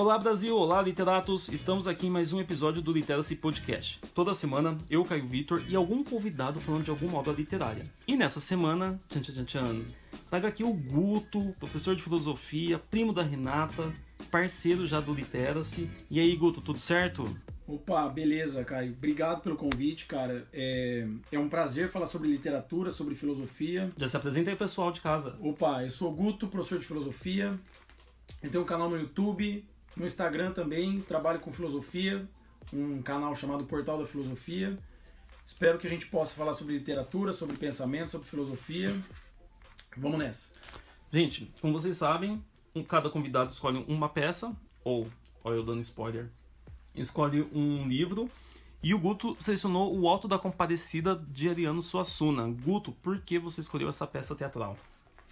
Olá Brasil, olá literatos, estamos aqui em mais um episódio do Literacy Podcast. Toda semana eu, Caio Vitor e algum convidado falando de alguma obra literária. E nessa semana, tchan tchan tchan, trago aqui o Guto, professor de filosofia, primo da Renata, parceiro já do Literacy. E aí Guto, tudo certo? Opa, beleza, Caio. Obrigado pelo convite, cara. É, é um prazer falar sobre literatura, sobre filosofia. Já se apresenta aí pessoal de casa. Opa, eu sou o Guto, professor de filosofia. Eu tenho um canal no YouTube, no Instagram também, trabalho com filosofia, um canal chamado Portal da Filosofia. Espero que a gente possa falar sobre literatura, sobre pensamento, sobre filosofia. Vamos nessa. Gente, como vocês sabem, cada convidado escolhe uma peça, ou, olha eu dando spoiler, escolhe um livro. E o Guto selecionou O Alto da Compadecida de Ariano Suassuna. Guto, por que você escolheu essa peça teatral?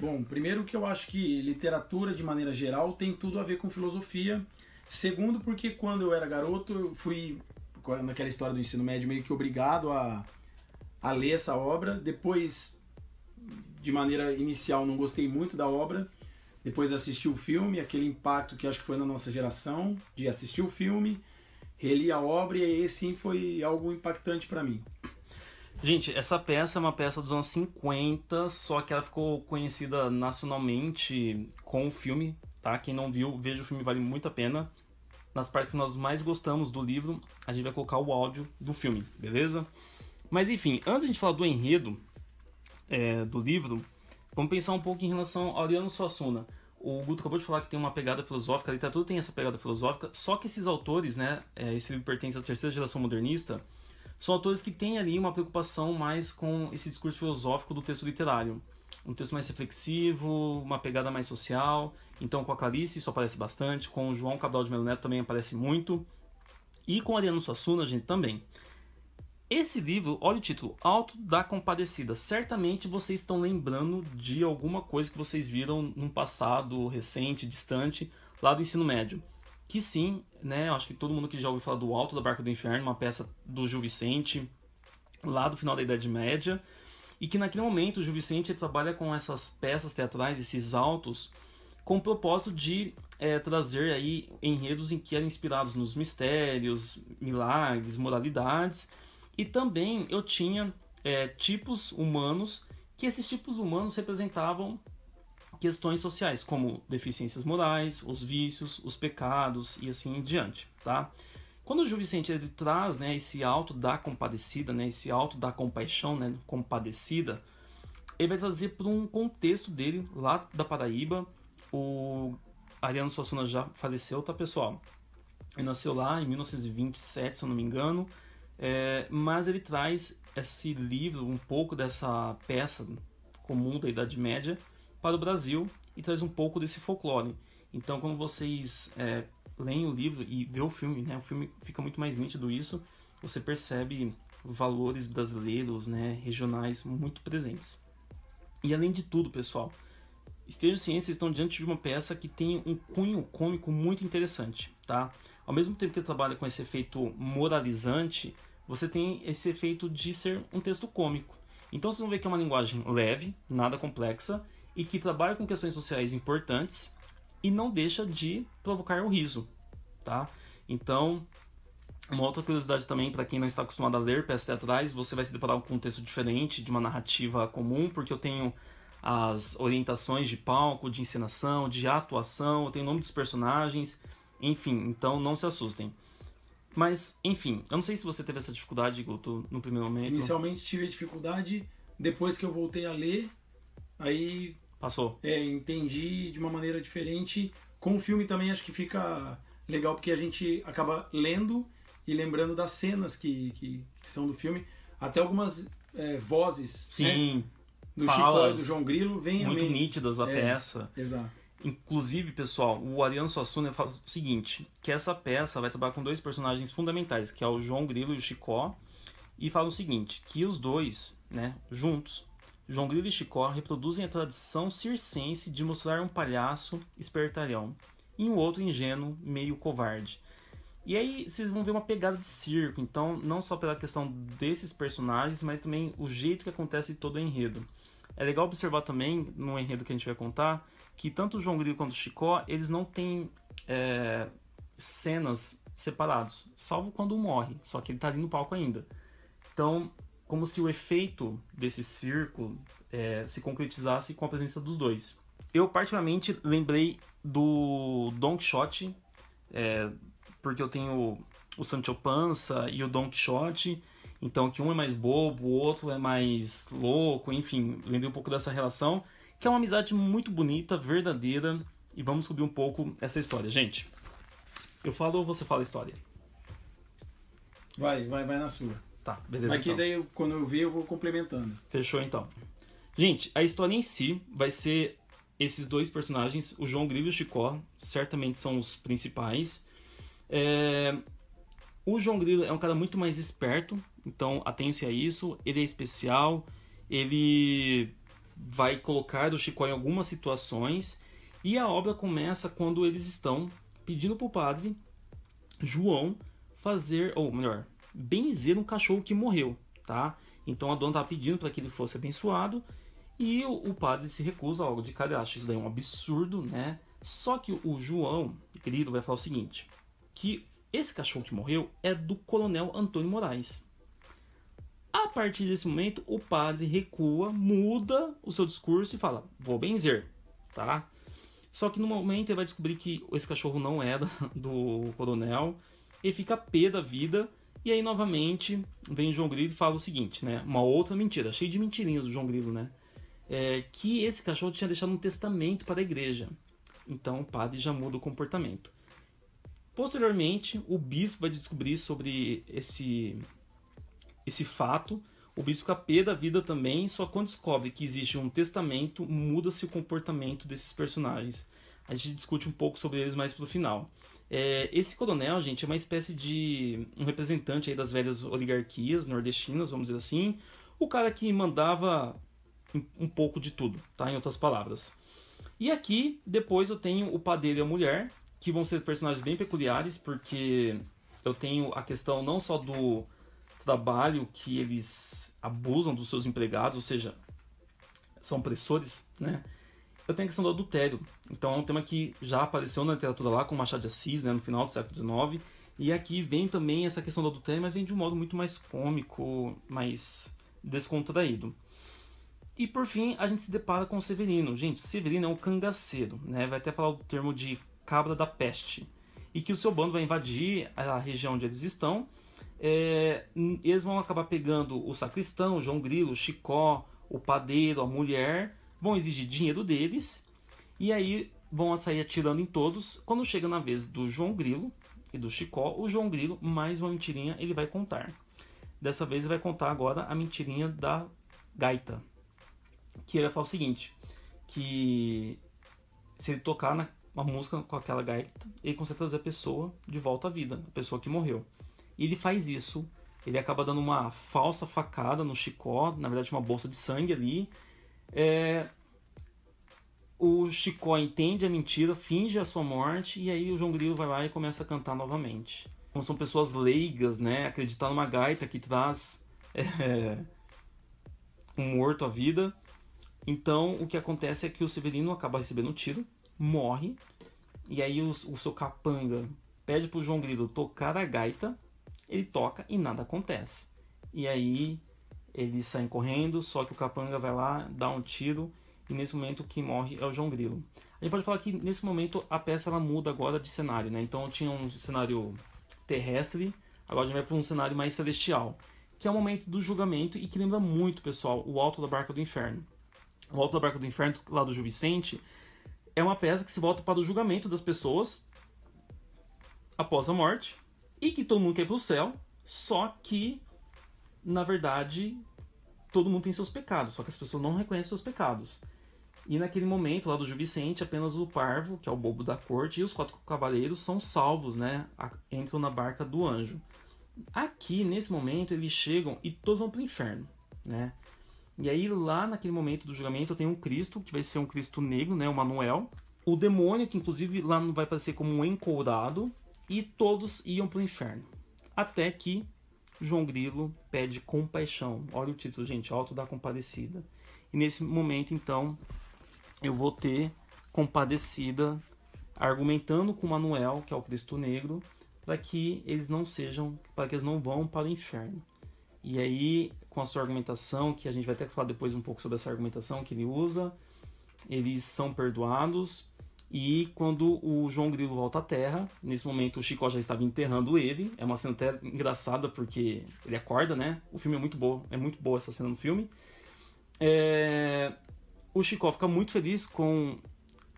Bom, primeiro que eu acho que literatura, de maneira geral, tem tudo a ver com filosofia. Segundo, porque quando eu era garoto, eu fui, naquela história do ensino médio, meio que obrigado a, a ler essa obra. Depois, de maneira inicial, não gostei muito da obra. Depois assisti o filme, aquele impacto que acho que foi na nossa geração, de assistir o filme, reli a obra e aí sim foi algo impactante para mim. Gente, essa peça é uma peça dos anos 50, só que ela ficou conhecida nacionalmente com o filme, tá? Quem não viu, veja o filme, vale muito a pena. Nas partes que nós mais gostamos do livro, a gente vai colocar o áudio do filme, beleza? Mas enfim, antes de a gente falar do enredo é, do livro, vamos pensar um pouco em relação ao Ariano Suassuna. O Guto acabou de falar que tem uma pegada filosófica, a literatura tem essa pegada filosófica, só que esses autores, né, é, esse livro pertence à terceira geração modernista, são autores que têm ali uma preocupação mais com esse discurso filosófico do texto literário. Um texto mais reflexivo, uma pegada mais social. Então, com a Clarice isso aparece bastante, com o João Cabral de Melo Neto também aparece muito. E com Ariano Suassuna, gente, também. Esse livro, olha o título, Alto da Compadecida. Certamente vocês estão lembrando de alguma coisa que vocês viram num passado recente, distante, lá do ensino médio que sim, né, acho que todo mundo que já ouviu falar do Alto da Barca do Inferno, uma peça do Gil Vicente, lá do final da Idade Média, e que naquele momento o Gil Vicente trabalha com essas peças teatrais, esses altos, com o propósito de é, trazer aí enredos em que eram inspirados nos mistérios, milagres, moralidades, e também eu tinha é, tipos humanos que esses tipos humanos representavam questões sociais, como deficiências morais, os vícios, os pecados e assim em diante, tá? Quando o Gil Vicente ele traz né, esse alto da compadecida, né, esse alto da compaixão, né, compadecida, ele vai trazer para um contexto dele lá da Paraíba. O Ariano Suassuna já faleceu, tá pessoal? Ele nasceu lá em 1927, se eu não me engano, é, mas ele traz esse livro, um pouco dessa peça comum da Idade Média, para o Brasil e traz um pouco desse folclore. Então, quando vocês é, leem o livro e vê o filme, né, o filme fica muito mais nítido isso, você percebe valores brasileiros, né, regionais muito presentes. E além de tudo, pessoal, Esteja Ciências estão diante de uma peça que tem um cunho cômico muito interessante, tá? Ao mesmo tempo que trabalha com esse efeito moralizante, você tem esse efeito de ser um texto cômico. Então vocês vão ver que é uma linguagem leve, nada complexa, e que trabalha com questões sociais importantes e não deixa de provocar o riso, tá? Então, uma outra curiosidade também para quem não está acostumado a ler peças teatrais, você vai se deparar com um texto diferente de uma narrativa comum, porque eu tenho as orientações de palco, de encenação, de atuação, eu tenho o nome dos personagens, enfim, então não se assustem. Mas, enfim, eu não sei se você teve essa dificuldade, Guto, no primeiro momento. Inicialmente tive dificuldade, depois que eu voltei a ler, aí Passou. É, entendi de uma maneira diferente. Com o filme também acho que fica legal porque a gente acaba lendo e lembrando das cenas que, que, que são do filme. Até algumas é, vozes Sim, né? do falas Chico e do João Grilo vêm muito nítidas da É. peça. Exato. Inclusive, pessoal, o Ariano Suassuna fala o seguinte, que essa peça vai trabalhar com dois personagens fundamentais, que é o João Grilo e o Chicó, e fala o seguinte, que os dois, né, juntos, João Grilo e Chicó reproduzem a tradição circense de mostrar um palhaço espertalhão e um outro ingênuo, meio covarde. E aí vocês vão ver uma pegada de circo, então não só pela questão desses personagens, mas também o jeito que acontece todo o enredo. É legal observar também, no enredo que a gente vai contar, que tanto o João Grilo quanto o Chicó, eles não têm é, cenas separados, salvo quando um morre, só que ele tá ali no palco ainda. Então, como se o efeito desse círculo é, se concretizasse com a presença dos dois. Eu particularmente lembrei do Don Quixote, é, porque eu tenho o Sancho Panza e o Don Quixote, então que um é mais bobo, o outro é mais louco, enfim, lembrei um pouco dessa relação, que é uma amizade muito bonita, verdadeira, e vamos descobrir um pouco essa história. Gente, eu falo ou você fala a história? Vai, vai, vai na sua. Tá, beleza. Mas que então. daí, quando eu ver, eu vou complementando. Fechou então. Gente, a história em si vai ser esses dois personagens, o João Grilo e o Chicó, certamente são os principais. É... O João Grilo é um cara muito mais esperto, então atenha-se a isso. Ele é especial, ele vai colocar o Chicó em algumas situações. E a obra começa quando eles estão pedindo para o padre João fazer, ou melhor, benzer um cachorro que morreu, tá? Então a dona estava pedindo para que ele fosse abençoado e o, o, padre se recusa logo de cara, acha isso daí um absurdo, né? Só que o João, querido, vai falar o seguinte, que esse cachorro que morreu é do coronel Antônio Moraes. A partir desse momento, o padre recua, muda o seu discurso e fala: "Vou benzer", tá? Só que no momento ele vai descobrir que esse cachorro não é do coronel, ele fica pé da vida e aí novamente vem João Grilo e fala o seguinte, né? Uma outra mentira, cheio de mentirinhas do João Grilo, né? É, que esse cachorro tinha deixado um testamento para a igreja. Então o padre já muda o comportamento. Posteriormente, o bispo vai descobrir sobre esse, esse fato. O bispo fica pé da vida também, só quando descobre que existe um testamento, muda-se o comportamento desses personagens. A gente discute um pouco sobre eles mais pro final. É, esse coronel, gente, é uma espécie de um representante aí das velhas oligarquias nordestinas, vamos dizer assim. O cara que mandava um pouco de tudo, tá? Em outras palavras. E aqui, depois eu tenho o padeiro e a mulher, que vão ser personagens bem peculiares, porque eu tenho a questão não só do trabalho que eles abusam dos seus empregados, ou seja, são opressores, né? Eu tenho a questão do adultério. Então é um tema que já apareceu na literatura lá com Machado de Assis, né, no final do século XIX. E aqui vem também essa questão do adultério, mas vem de um modo muito mais cômico, mais descontraído. E por fim, a gente se depara com o Severino. Gente, Severino é um cangaceiro, né? Vai até falar o termo de cabra da peste. E que o seu bando vai invadir a região onde eles estão. É, eles vão acabar pegando o sacristão, o João Grilo, o Chicó, o padeiro, a mulher, vão exigir dinheiro deles e aí vão sair atirando em todos. Quando chega na vez do João Grilo e do Chicó, o João Grilo, mais uma mentirinha, ele vai contar. Dessa vez ele vai contar agora a mentirinha da gaita. Que ele vai falar o seguinte, que se ele tocar na, uma música com aquela gaita, ele consegue trazer a pessoa de volta à vida, a pessoa que morreu. E ele faz isso, ele acaba dando uma falsa facada no Chicó, na verdade uma bolsa de sangue ali. É... O Chicó entende a mentira, finge a sua morte, e aí o João Grilo vai lá e começa a cantar novamente. Como são pessoas leigas, né? Acreditar numa gaita que traz é... um morto à vida. Então o que acontece é que o Severino acaba recebendo um tiro, morre, e aí o, o seu capanga pede pro João Grilo tocar a gaita, ele toca e nada acontece. E aí eles saem correndo, só que o capanga vai lá, dá um tiro, e nesse momento quem morre é o João Grilo. A gente pode falar que nesse momento a peça ela muda agora de cenário, né? Então tinha um cenário terrestre, agora a gente vai para um cenário mais celestial, que é o momento do julgamento e que lembra muito, pessoal, o Alto da Barca do Inferno. O Alto da Barca do Inferno, lá do Gil Vicente, é uma peça que se volta para o julgamento das pessoas após a morte e que todo mundo quer ir pro céu, só que na verdade todo mundo tem seus pecados, só que as pessoas não reconhecem seus pecados. E naquele momento lá do Gil Vicente, apenas o parvo, que é o bobo da corte, e os quatro cavaleiros são salvos, né? Entram na barca do anjo. Aqui, nesse momento, eles chegam e todos vão pro inferno, né? E aí, lá naquele momento do julgamento, tem um Cristo, que vai ser um Cristo negro, né? O Manuel. O demônio, que inclusive lá vai aparecer como um encourado. E todos iam pro inferno. Até que João Grilo pede compaixão. Olha o título, gente, Alto da Compadecida. E nesse momento, então, eu vou ter compadecida argumentando com Manuel, que é o Cristo Negro, para que eles não sejam, para que eles não vão para o inferno. E aí, com a sua argumentação, que a gente vai até falar depois um pouco sobre essa argumentação que ele usa, eles são perdoados. E quando o João Grilo volta à Terra, nesse momento o Chicó já estava enterrando ele. É uma cena até engraçada porque ele acorda, né? O filme é muito bom, é muito boa essa cena no filme. É... O Chicó fica muito feliz com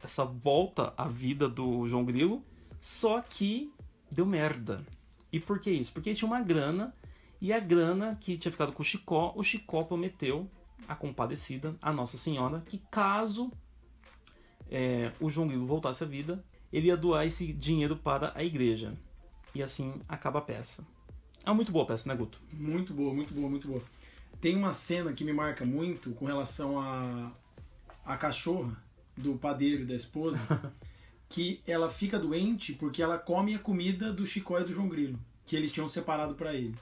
essa volta à vida do João Grilo, só que deu merda. E por que isso? Porque tinha uma grana e a grana que tinha ficado com o Chicó, o Chicó prometeu a compadecida, a Nossa Senhora, que caso é, o João Grilo voltasse à vida, ele ia doar esse dinheiro para a igreja. E assim acaba a peça. É uma muito boa a peça, né, Guto? Muito boa, muito boa, muito boa. Tem uma cena que me marca muito com relação a a cachorra do padeiro e da esposa, que ela fica doente porque ela come a comida do Chicó e do João Grilo, que eles tinham separado para ele.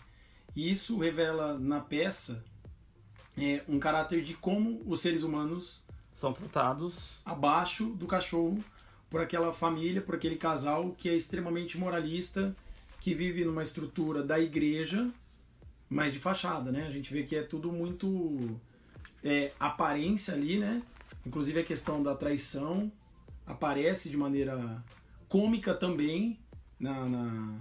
E isso revela na peça é, um caráter de como os seres humanos são tratados abaixo do cachorro por aquela família, por aquele casal que é extremamente moralista, que vive numa estrutura da igreja, mas de fachada, né? A gente vê que é tudo muito é, aparência ali, né? Inclusive a questão da traição aparece de maneira cômica também na, na,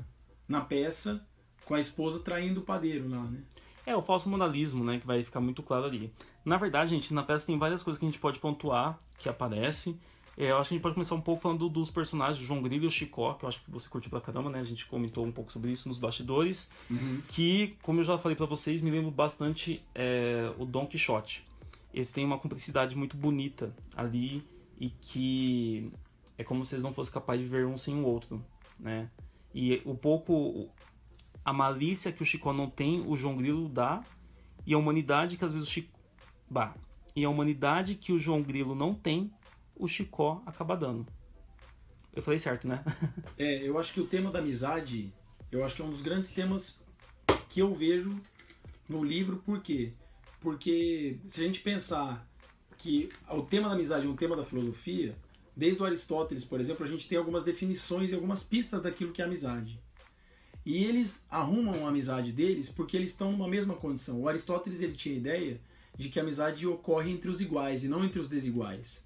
na peça, com a esposa traindo o padeiro lá, né? É, o falso moralismo, né, que vai ficar muito claro ali. Na verdade, gente, na peça tem várias coisas que a gente pode pontuar que aparece. É, eu acho que a gente pode começar um pouco falando dos personagens, João Grilo e o Chicó, que eu acho que você curtiu pra caramba, né? A gente comentou um pouco sobre isso nos bastidores. Uhum. Que, como eu já falei para vocês, me lembro bastante é, o Don Quixote. Eles têm uma cumplicidade muito bonita ali e que é como se eles não fossem capazes de ver um sem o outro, né? E o pouco a malícia que o Chicó não tem, o João Grilo dá, e a humanidade que às vezes o Chico. Bah, e a humanidade que o João Grilo não tem, o Chicó acaba dando. Eu falei certo, né? é, eu acho que o tema da amizade, eu acho que é um dos grandes temas que eu vejo no livro, por quê? Porque se a gente pensar que o tema da amizade é um tema da filosofia, desde o Aristóteles, por exemplo, a gente tem algumas definições e algumas pistas daquilo que é amizade. E eles arrumam a amizade deles porque eles estão numa mesma condição. O Aristóteles ele tinha a ideia de que a amizade ocorre entre os iguais e não entre os desiguais.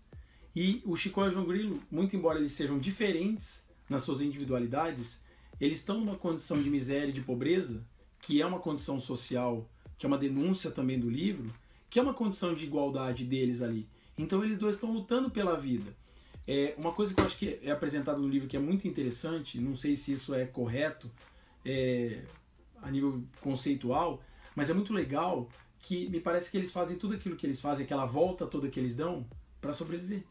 E o Chico e o João Grilo, muito embora eles sejam diferentes nas suas individualidades, eles estão numa condição de miséria e de pobreza, que é uma condição social, que é uma denúncia também do livro, que é uma condição de igualdade deles ali. Então eles dois estão lutando pela vida. É, uma coisa que eu acho que é apresentada no livro que é muito interessante, não sei se isso é correto, é, a nível conceitual, mas é muito legal que me parece que eles fazem tudo aquilo que eles fazem, aquela volta toda que eles dão para sobreviver.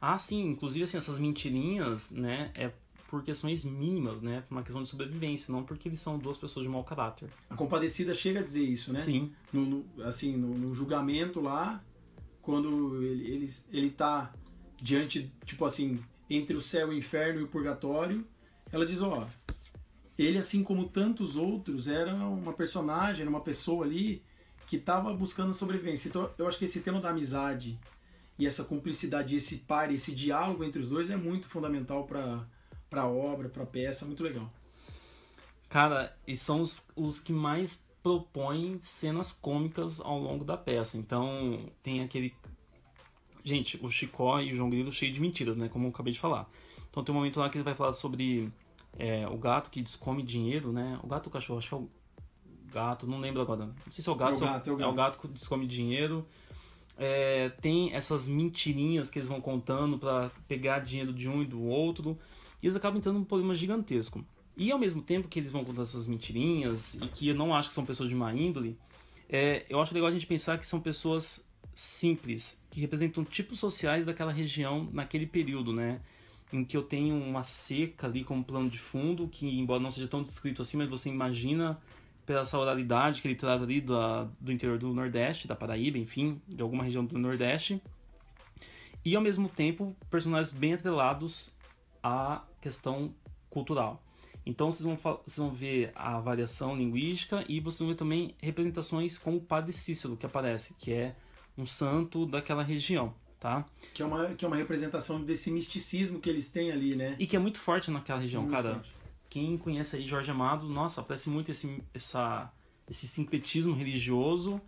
Ah, sim, inclusive assim, essas mentirinhas, né, é por questões mínimas, né, uma questão de sobrevivência, não porque eles são duas pessoas de mau caráter. A compadecida chega a dizer isso, né? Sim. No, no assim, no, no, julgamento lá, quando ele, ele, ele tá diante, tipo assim, entre o céu e o inferno e o purgatório, ela diz, ó, oh, ele, assim como tantos outros, era uma personagem, era uma pessoa ali que estava buscando sobrevivência. Então, eu acho que esse tema da amizade e essa cumplicidade, esse par, esse diálogo entre os dois é muito fundamental para a obra, para a peça, muito legal. Cara, e são os, os que mais propõem cenas cômicas ao longo da peça. Então, tem aquele. Gente, o Chicó e o João Grilo cheio de mentiras, né? Como eu acabei de falar. Então, tem um momento lá que ele vai falar sobre é, o gato que descome dinheiro, né? O gato ou o cachorro? Acho que é o gato, não lembro agora. Não sei se é o gato, é o gato, é o gato. É o gato que descome dinheiro. É, tem essas mentirinhas que eles vão contando para pegar dinheiro de um e do outro. E eles acabam entrando num problema gigantesco. E ao mesmo tempo que eles vão contando essas mentirinhas, e que eu não acho que são pessoas de má índole, é, eu acho legal a gente pensar que são pessoas simples, que representam tipos sociais daquela região naquele período, né? Em que eu tenho uma seca ali como plano de fundo, que embora não seja tão descrito assim, mas você imagina pela oralidade que ele traz ali do, do interior do Nordeste, da Paraíba, enfim, de alguma região do Nordeste. E ao mesmo tempo, personagens bem atrelados à questão cultural. Então vocês vão, vocês vão ver a variação linguística e vocês vão ver também representações como o Padre Cícero que aparece, que é um santo daquela região. Tá? Que é uma, que é uma representação desse misticismo que eles têm ali, né? E que é muito forte naquela região, Muito cara. forte. Quem conhece aí Jorge Amado, nossa, aparece muito esse, essa, esse sincretismo religioso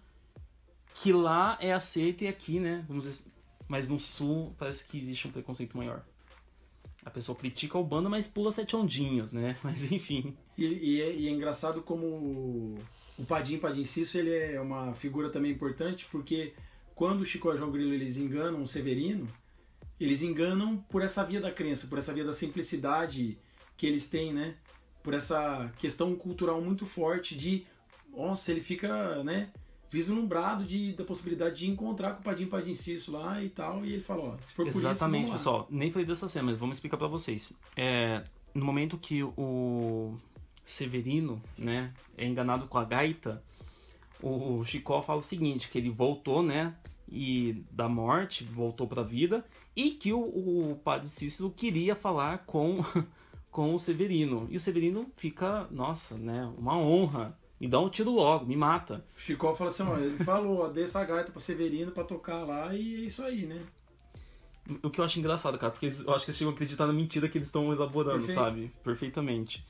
que lá é aceito e aqui, né? Vamos dizer, mas no sul parece que existe um preconceito maior. A pessoa critica o bando, mas pula sete ondinhas, né? Mas enfim. E, e é, e é engraçado como o, o Padim Padim Cício ele é uma figura também importante, porque quando o Chico e o João Grilo eles enganam o Severino, eles enganam por essa via da crença, por essa via da simplicidade que eles têm, né? Por essa questão cultural muito forte de, nossa, ele fica, né? Vislumbrado de, da possibilidade de encontrar com o Padim Padim Cício lá e tal, e ele fala, ó, se for por Exatamente, vamos lá. pessoal. Nem falei dessa cena, mas vamos explicar pra vocês. É, no momento que o Severino, né, é enganado com a gaita, o Chicó fala o seguinte, que ele voltou, né, e da morte, voltou pra vida, e que o, o padre Cícero queria falar com, com o Severino. E o Severino fica, nossa, né, uma honra. Me dá um tiro logo, me mata. O Chico fala assim, ó, ele falou, dê essa gaita pra Severino pra tocar lá, e é isso aí, né? O que eu acho engraçado, cara, porque eu acho que eles chegam a acreditar na mentira que eles estão elaborando, Perfeito. sabe? Perfeitamente.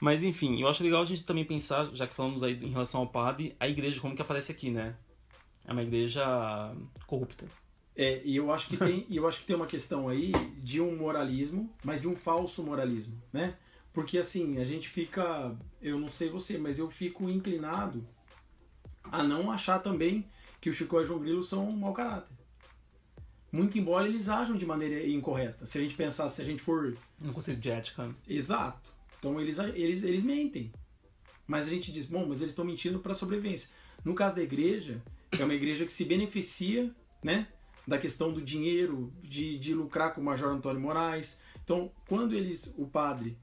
Mas enfim, eu acho legal a gente também pensar, já que falamos aí em relação ao padre, a igreja como que aparece aqui, né? É uma igreja corrupta. É, e eu acho que tem, eu acho que tem uma questão aí de um moralismo, mas de um falso moralismo, né? Porque assim, a gente fica, eu não sei você, mas eu fico inclinado a não achar também que o Chico e o João Grilo são um mau caráter. Muito embora eles ajam de maneira incorreta. Se a gente pensar, se a gente for Um conceito de ética. Exato. Então eles, eles, eles mentem. Mas a gente diz, bom, mas eles estão mentindo para sobrevivência. No caso da igreja, é uma igreja que se beneficia, né, da questão do dinheiro, de, de lucrar com o Major Antônio Moraes. Então, quando eles, o padre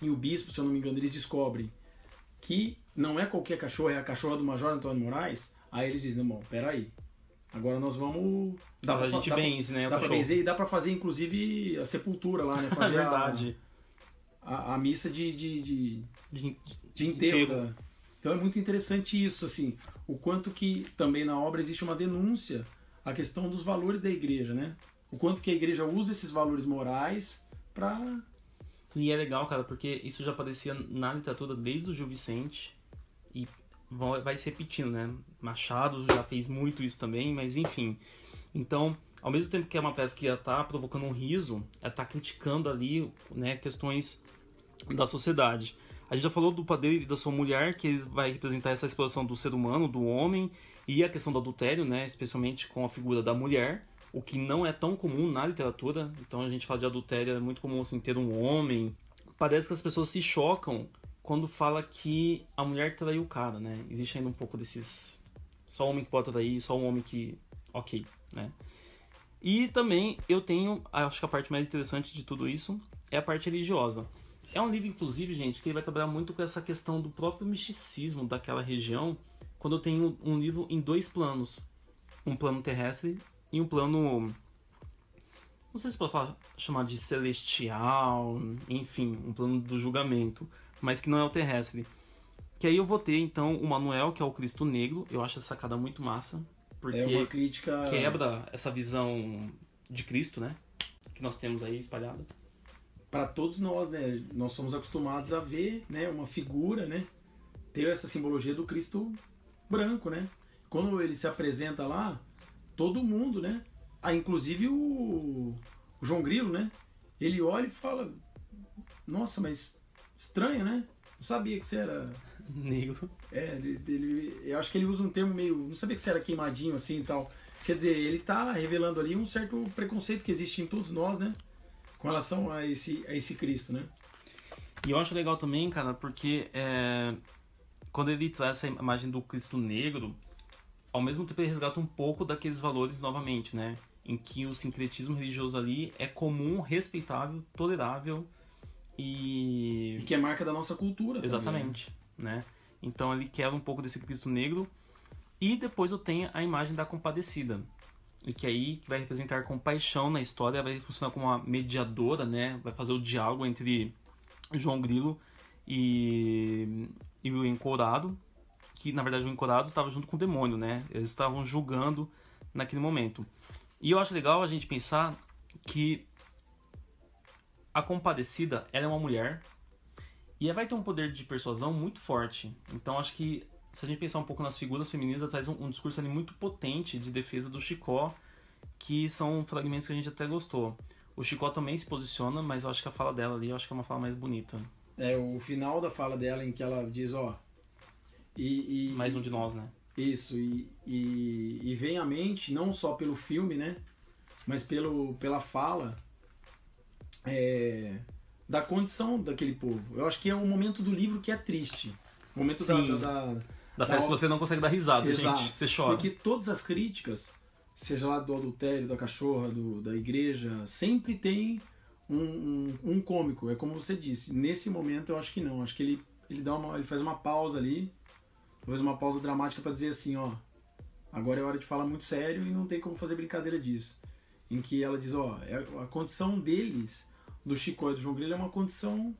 e o bispo, se eu não me engano, eles descobrem que não é qualquer cachorro, é a cachorra do Major Antônio Moraes, aí eles dizem, bom, peraí. Agora nós vamos... Dá pra fa- gente dá pra- benze, né? o Dá pra benzer e dá pra fazer, inclusive, a sepultura lá, né? É Fazer a- verdade. a, a missa de, de, de, De- de enterro. Então é muito interessante isso, assim, o quanto que também na obra existe uma denúncia à questão dos valores da igreja, né? O quanto que a igreja usa esses valores morais para E é legal, cara, porque isso já aparecia na literatura desde o Gil Vicente e vai se repetindo, né? Machado já fez muito isso também, mas enfim. Então, ao mesmo tempo que é uma peça que já tá provocando um riso, ela tá criticando ali, né, questões da sociedade. A gente já falou do padeiro e da sua mulher, que vai representar essa exploração do ser humano, do homem, e a questão do adultério, né, especialmente com a figura da mulher, o que não é tão comum na literatura. Então a gente fala de adultério, é muito comum assim, ter um homem. Parece que as pessoas se chocam quando fala que a mulher traiu o cara, né? Existe ainda um pouco desses. Só homem que pode trair, só o homem que. Ok, né? E também eu tenho, acho que a parte mais interessante de tudo isso é a parte religiosa. É um livro, inclusive, gente, que ele vai trabalhar muito com essa questão do próprio misticismo daquela região, quando eu tenho um livro em dois planos. Um plano terrestre e um plano. Não sei se pode falar, chamar de celestial, enfim, um plano do julgamento, mas que não é o terrestre. Que aí eu vou ter, então, o Manuel, que é o Cristo Negro. Eu acho essa sacada muito massa, porque é uma crítica quebra essa visão de Cristo, né? Que nós temos aí espalhada. Para todos nós, né? Nós somos acostumados a ver, né, uma figura, né, ter essa simbologia do Cristo branco, né? Quando ele se apresenta lá, todo mundo, né? Ah, inclusive o, o João Grilo, né? Ele olha e fala: Nossa, mas estranho, né? Não sabia que você era. Negro. É, ele, ele- eu acho que ele usa um termo meio. Não sabia que você era queimadinho assim e tal. Quer dizer, ele tá revelando ali um certo preconceito que existe em todos nós, né? Com relação a esse, a esse Cristo, né? E eu acho legal também, cara, porque é, quando ele traz essa imagem do Cristo Negro, ao mesmo tempo ele resgata um pouco daqueles valores novamente, né? Em que o sincretismo religioso ali é comum, respeitável, tolerável e. E que é marca da nossa cultura. também, né? Exatamente, né? Então ele quebra um pouco desse Cristo Negro. E depois eu tenho a imagem da compadecida. E que aí que vai representar compaixão na história, vai funcionar como uma mediadora, né? Vai fazer o diálogo entre João Grilo e, e o Encorado. Que na verdade o Encorado estava junto com o demônio, né? Eles estavam julgando naquele momento. E eu acho legal a gente pensar que a compadecida, ela é uma mulher e ela vai ter um poder de persuasão muito forte. Então acho que se a gente pensar um pouco nas figuras femininas, ela traz um, um discurso ali muito potente de defesa do Chicó, que são fragmentos que a gente até gostou. O Chicó também se posiciona, mas eu acho que a fala dela ali, eu acho que é uma fala mais bonita. É, o final da fala dela em que ela diz, ó. E, e mais um de nós, né? Isso, e, e, e vem à mente, não só pelo filme, né? Mas pelo, pela fala é, da condição daquele povo. Eu acho que é um momento do livro que é triste. O momento da, da, da, peça que você não consegue dar risada, Exato. gente. Você chora. Porque todas as críticas, seja lá do adultério, da cachorra, do, da igreja, sempre tem um, um, um cômico. É como você disse. Nesse momento eu acho que não. Acho que ele, ele, dá uma, ele faz uma pausa ali talvez uma pausa dramática para dizer assim, ó, agora é hora de falar muito sério e não tem como fazer brincadeira disso. Em que ela diz, ó, é a condição deles, do Chico e do João Grilo, é uma condição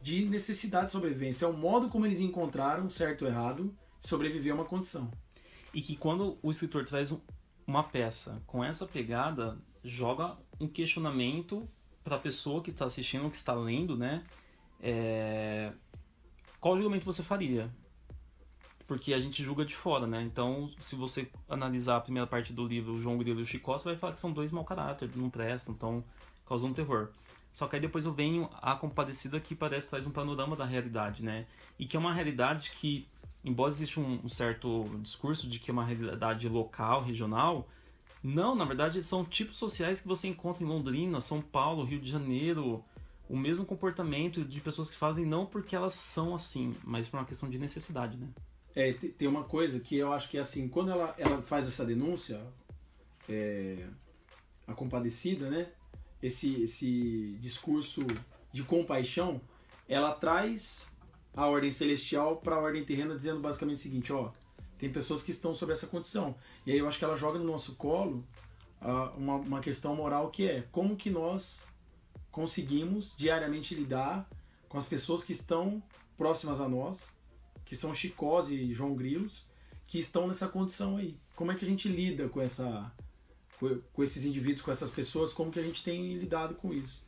de necessidade de sobrevivência. É o modo como eles encontraram, certo ou errado, sobreviver a uma condição. E que quando o escritor traz uma peça com essa pegada, joga um questionamento para a pessoa que está assistindo, que está lendo, né? É... Qual julgamento você faria? porque a gente julga de fora, né? Então, se você analisar a primeira parte do livro, o João Grilo e o Chicó, você vai falar que são dois mau caráter, não prestam, então causam terror. Só que aí depois eu venho a Compadecida que parece traz um panorama da realidade, né? E que é uma realidade que, embora exista um, certo discurso de que é uma realidade local, regional, não, na verdade são tipos sociais que você encontra em Londrina, São Paulo, Rio de Janeiro, o mesmo comportamento de pessoas que fazem não porque elas são assim, mas por uma questão de necessidade, né? É, tem uma coisa que eu acho que é assim, quando ela, ela faz essa denúncia, é, a compadecida, né? Esse, esse discurso de compaixão, ela traz a ordem celestial para a ordem terrena, dizendo basicamente o seguinte: ó, tem pessoas que estão sob essa condição. E aí eu acho que ela joga no nosso colo uh, uma, uma questão moral que é como que nós conseguimos diariamente lidar com as pessoas que estão próximas a nós que são Chicós e João Grilos, que estão nessa condição aí. Como é que a gente lida com essa com esses indivíduos, com essas pessoas, como que a gente tem lidado com isso?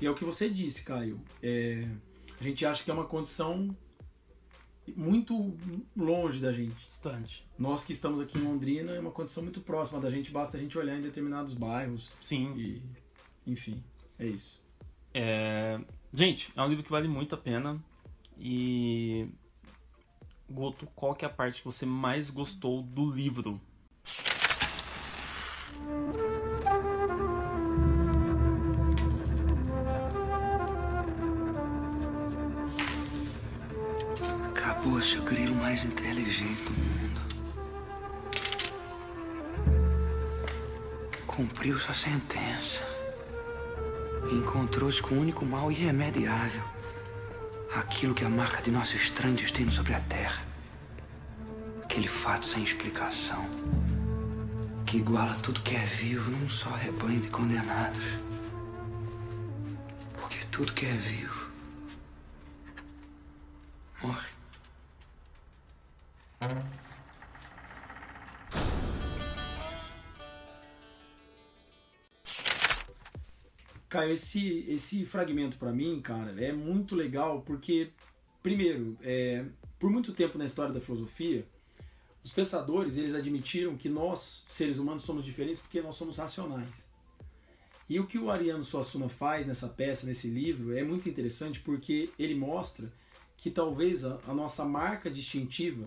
E é o que você disse, Caio. É, a gente acha que é uma condição muito longe da gente. Distante. Nós que estamos aqui em Londrina é uma condição muito próxima da gente, basta a gente olhar em determinados bairros. Sim. E, enfim, é isso. É... Gente, é um livro que vale muito a pena. E Goto, qual que é a parte que você mais gostou do livro? Mais inteligente do mundo. Cumpriu sua sentença. Encontrou-se com o único mal irremediável aquilo que a marca de nosso estranho destino sobre a Terra. Aquele fato sem explicação que iguala tudo que é vivo num só rebanho de condenados. Porque tudo que é vivo morre. Cara, esse, esse fragmento para mim, cara, é muito legal porque, primeiro, é, por muito tempo na história da filosofia, os pensadores eles admitiram que nós, seres humanos, somos diferentes porque nós somos racionais. E o que o Ariano Suassuna faz nessa peça, nesse livro, é muito interessante porque ele mostra que talvez a, a nossa marca distintiva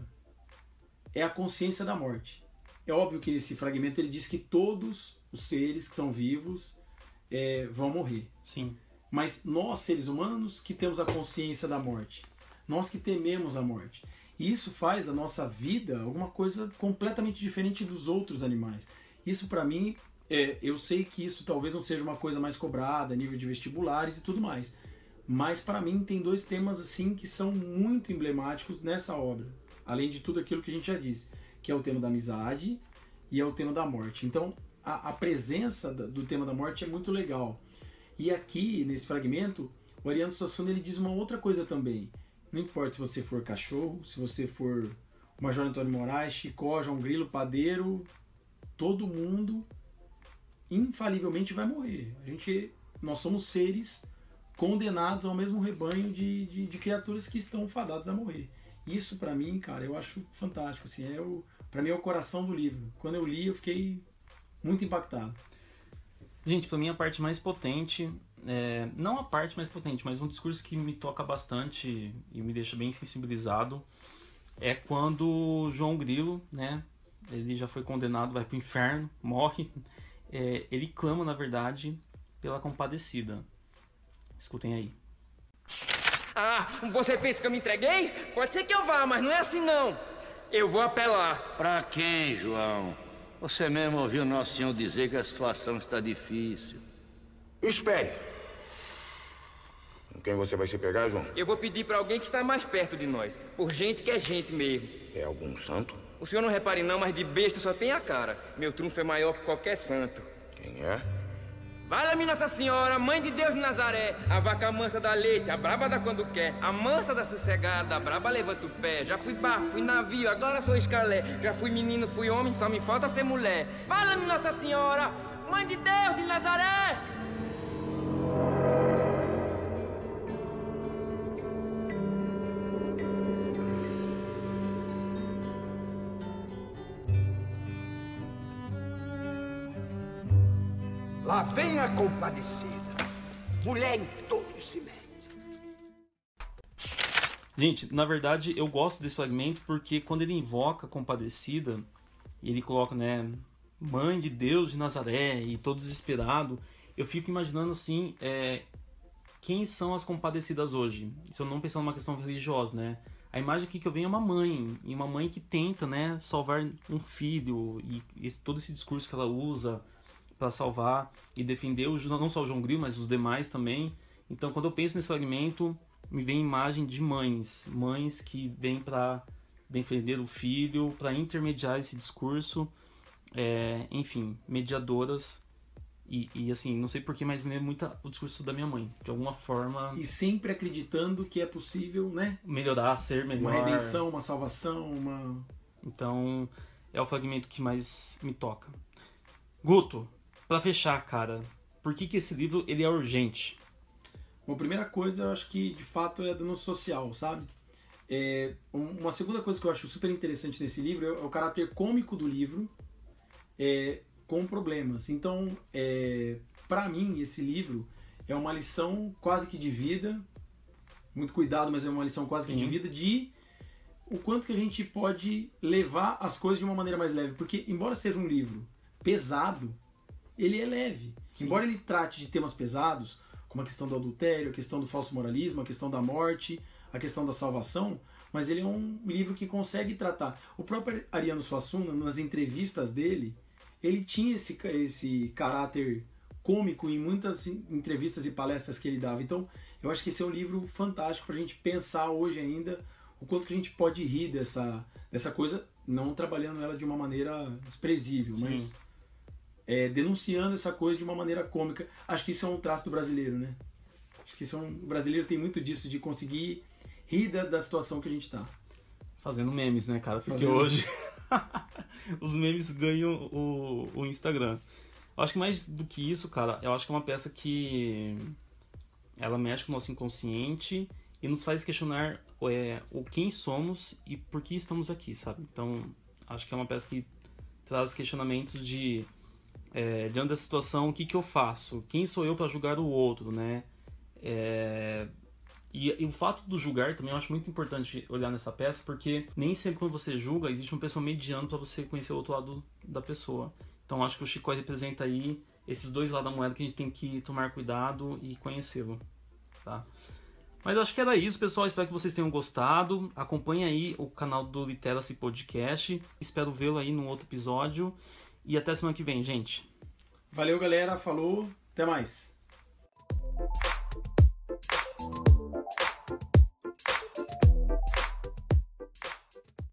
é a consciência da morte. É óbvio que nesse fragmento ele diz que todos os seres que são vivos é, vão morrer. Sim. Mas nós, seres humanos, que temos a consciência da morte, nós que tememos a morte. E isso faz da nossa vida alguma coisa completamente diferente dos outros animais. Isso, para mim, é, eu sei que isso talvez não seja uma coisa mais cobrada, a nível de vestibulares e tudo mais. Mas para mim tem dois temas assim que são muito emblemáticos nessa obra, além de tudo aquilo que a gente já disse, que é o tema da amizade e é o tema da morte. Então, a, a presença do tema da morte é muito legal. E aqui, nesse fragmento, o Ariano Suassuna ele diz uma outra coisa também. Não importa se você for cachorro, se você for Major Antônio Moraes, Chicó, João Grilo, Padeiro, todo mundo infalivelmente vai morrer. A gente, nós somos seres condenados ao mesmo rebanho de, de, de criaturas que estão fadadas a morrer. Isso para mim, cara, eu acho fantástico. Assim, é o, para mim é o coração do livro. Quando eu li, eu fiquei muito impactado. Gente, para mim a parte mais potente, é, não a parte mais potente, mas um discurso que me toca bastante e me deixa bem sensibilizado é quando João Grilo, né, ele já foi condenado, vai pro inferno, morre, é, ele clama na verdade pela compadecida. Escutem aí. Ah, você pensa que eu me entreguei? Pode ser que eu vá, mas não é assim não. Eu vou apelar. Pra quem, João? Você mesmo ouviu Nosso Senhor dizer que a situação está difícil. Espere. Com quem você vai se pegar, João? Eu vou pedir para alguém que está mais perto de nós. Por gente que é gente mesmo. É algum santo? O senhor não repare não, mas de besta só tem a cara. Meu trunfo é maior que qualquer santo. Quem é? Valha-me Nossa Senhora, Mãe de Deus de Nazaré, a vaca mansa da leite, a braba da quando quer, a mansa da sossegada, a braba levanta o pé. Já fui barco, fui navio, agora sou escalé. Já fui menino, fui homem, só me falta ser mulher. Valha-me Nossa Senhora, Mãe de Deus de Nazaré! Compadecida. Mulher em todos se mete. Gente, na verdade eu gosto desse fragmento porque quando ele invoca a compadecida, ele coloca, né, Mãe de Deus de Nazaré e todo desesperado, eu fico imaginando assim, é, quem são as compadecidas hoje? Isso eu não pensando numa questão religiosa, né? A imagem aqui que eu venho é uma mãe, e uma mãe que tenta, né, salvar um filho, e esse, todo esse discurso que ela usa, para salvar e defender o, não só o João Grilo, mas os demais também. Então, quando eu penso nesse fragmento, me vem imagem de mães, mães que vêm para defender o filho, para intermediar esse discurso, é, enfim, mediadoras. E, e, assim, não sei porquê, mas me lembra muito o discurso da minha mãe. De alguma forma. E sempre acreditando que é possível, né? Melhorar, ser melhor. Uma redenção, uma salvação, uma. Então, é o fragmento que mais me toca. Guto, para fechar, cara, por que, que esse livro ele é urgente? Bom, primeira coisa, eu acho que de fato é dano social, sabe? É, uma segunda coisa que eu acho super interessante nesse livro é o caráter cômico do livro é, com problemas. Então, é, para mim, esse livro é uma lição quase que de vida, muito cuidado, mas é uma lição quase que de vida, de o quanto que a gente pode levar as coisas de uma maneira mais leve. Porque, embora seja um livro pesado, ele é leve. Sim. Embora ele trate de temas pesados, como a questão do adultério, a questão do falso moralismo, a questão da morte, a questão da salvação, mas ele é um livro que consegue tratar. O próprio Ariano Suassuna, nas entrevistas dele, ele tinha esse, esse caráter cômico em muitas entrevistas e palestras que ele dava. Então, eu acho que esse é um livro fantástico para a gente pensar hoje ainda o quanto que a gente pode rir dessa, dessa coisa, não trabalhando ela de uma maneira desprezível, Sim. mas é, denunciando essa coisa de uma maneira cômica. Acho que isso é um traço do brasileiro, né? Acho que isso é um, o brasileiro tem muito disso, de conseguir rir da, da situação que a gente tá. Fazendo memes, né, cara? Porque Fazendo... hoje os memes ganham o, o Instagram. Eu acho que mais do que isso, cara, eu acho que é uma peça que ela mexe com o nosso inconsciente e nos faz questionar é, o quem somos e por que estamos aqui, sabe? Então, acho que é uma peça que traz questionamentos de é, diante da situação, o que, que eu faço? Quem sou eu para julgar o outro, né? É, e, e, o fato do julgar também eu acho muito importante olhar nessa peça, porque nem sempre quando você julga existe uma pessoa mediando para você conhecer o outro lado da pessoa. Então acho que o Chico representa aí esses dois lados da moeda que a gente tem que tomar cuidado e conhecê-lo, tá? Mas acho que era isso, pessoal. Espero que vocês tenham gostado. Acompanhe aí o canal do Literacy Podcast. Espero vê-lo aí num outro episódio. E até semana que vem, gente. Valeu, galera. Falou. Até mais.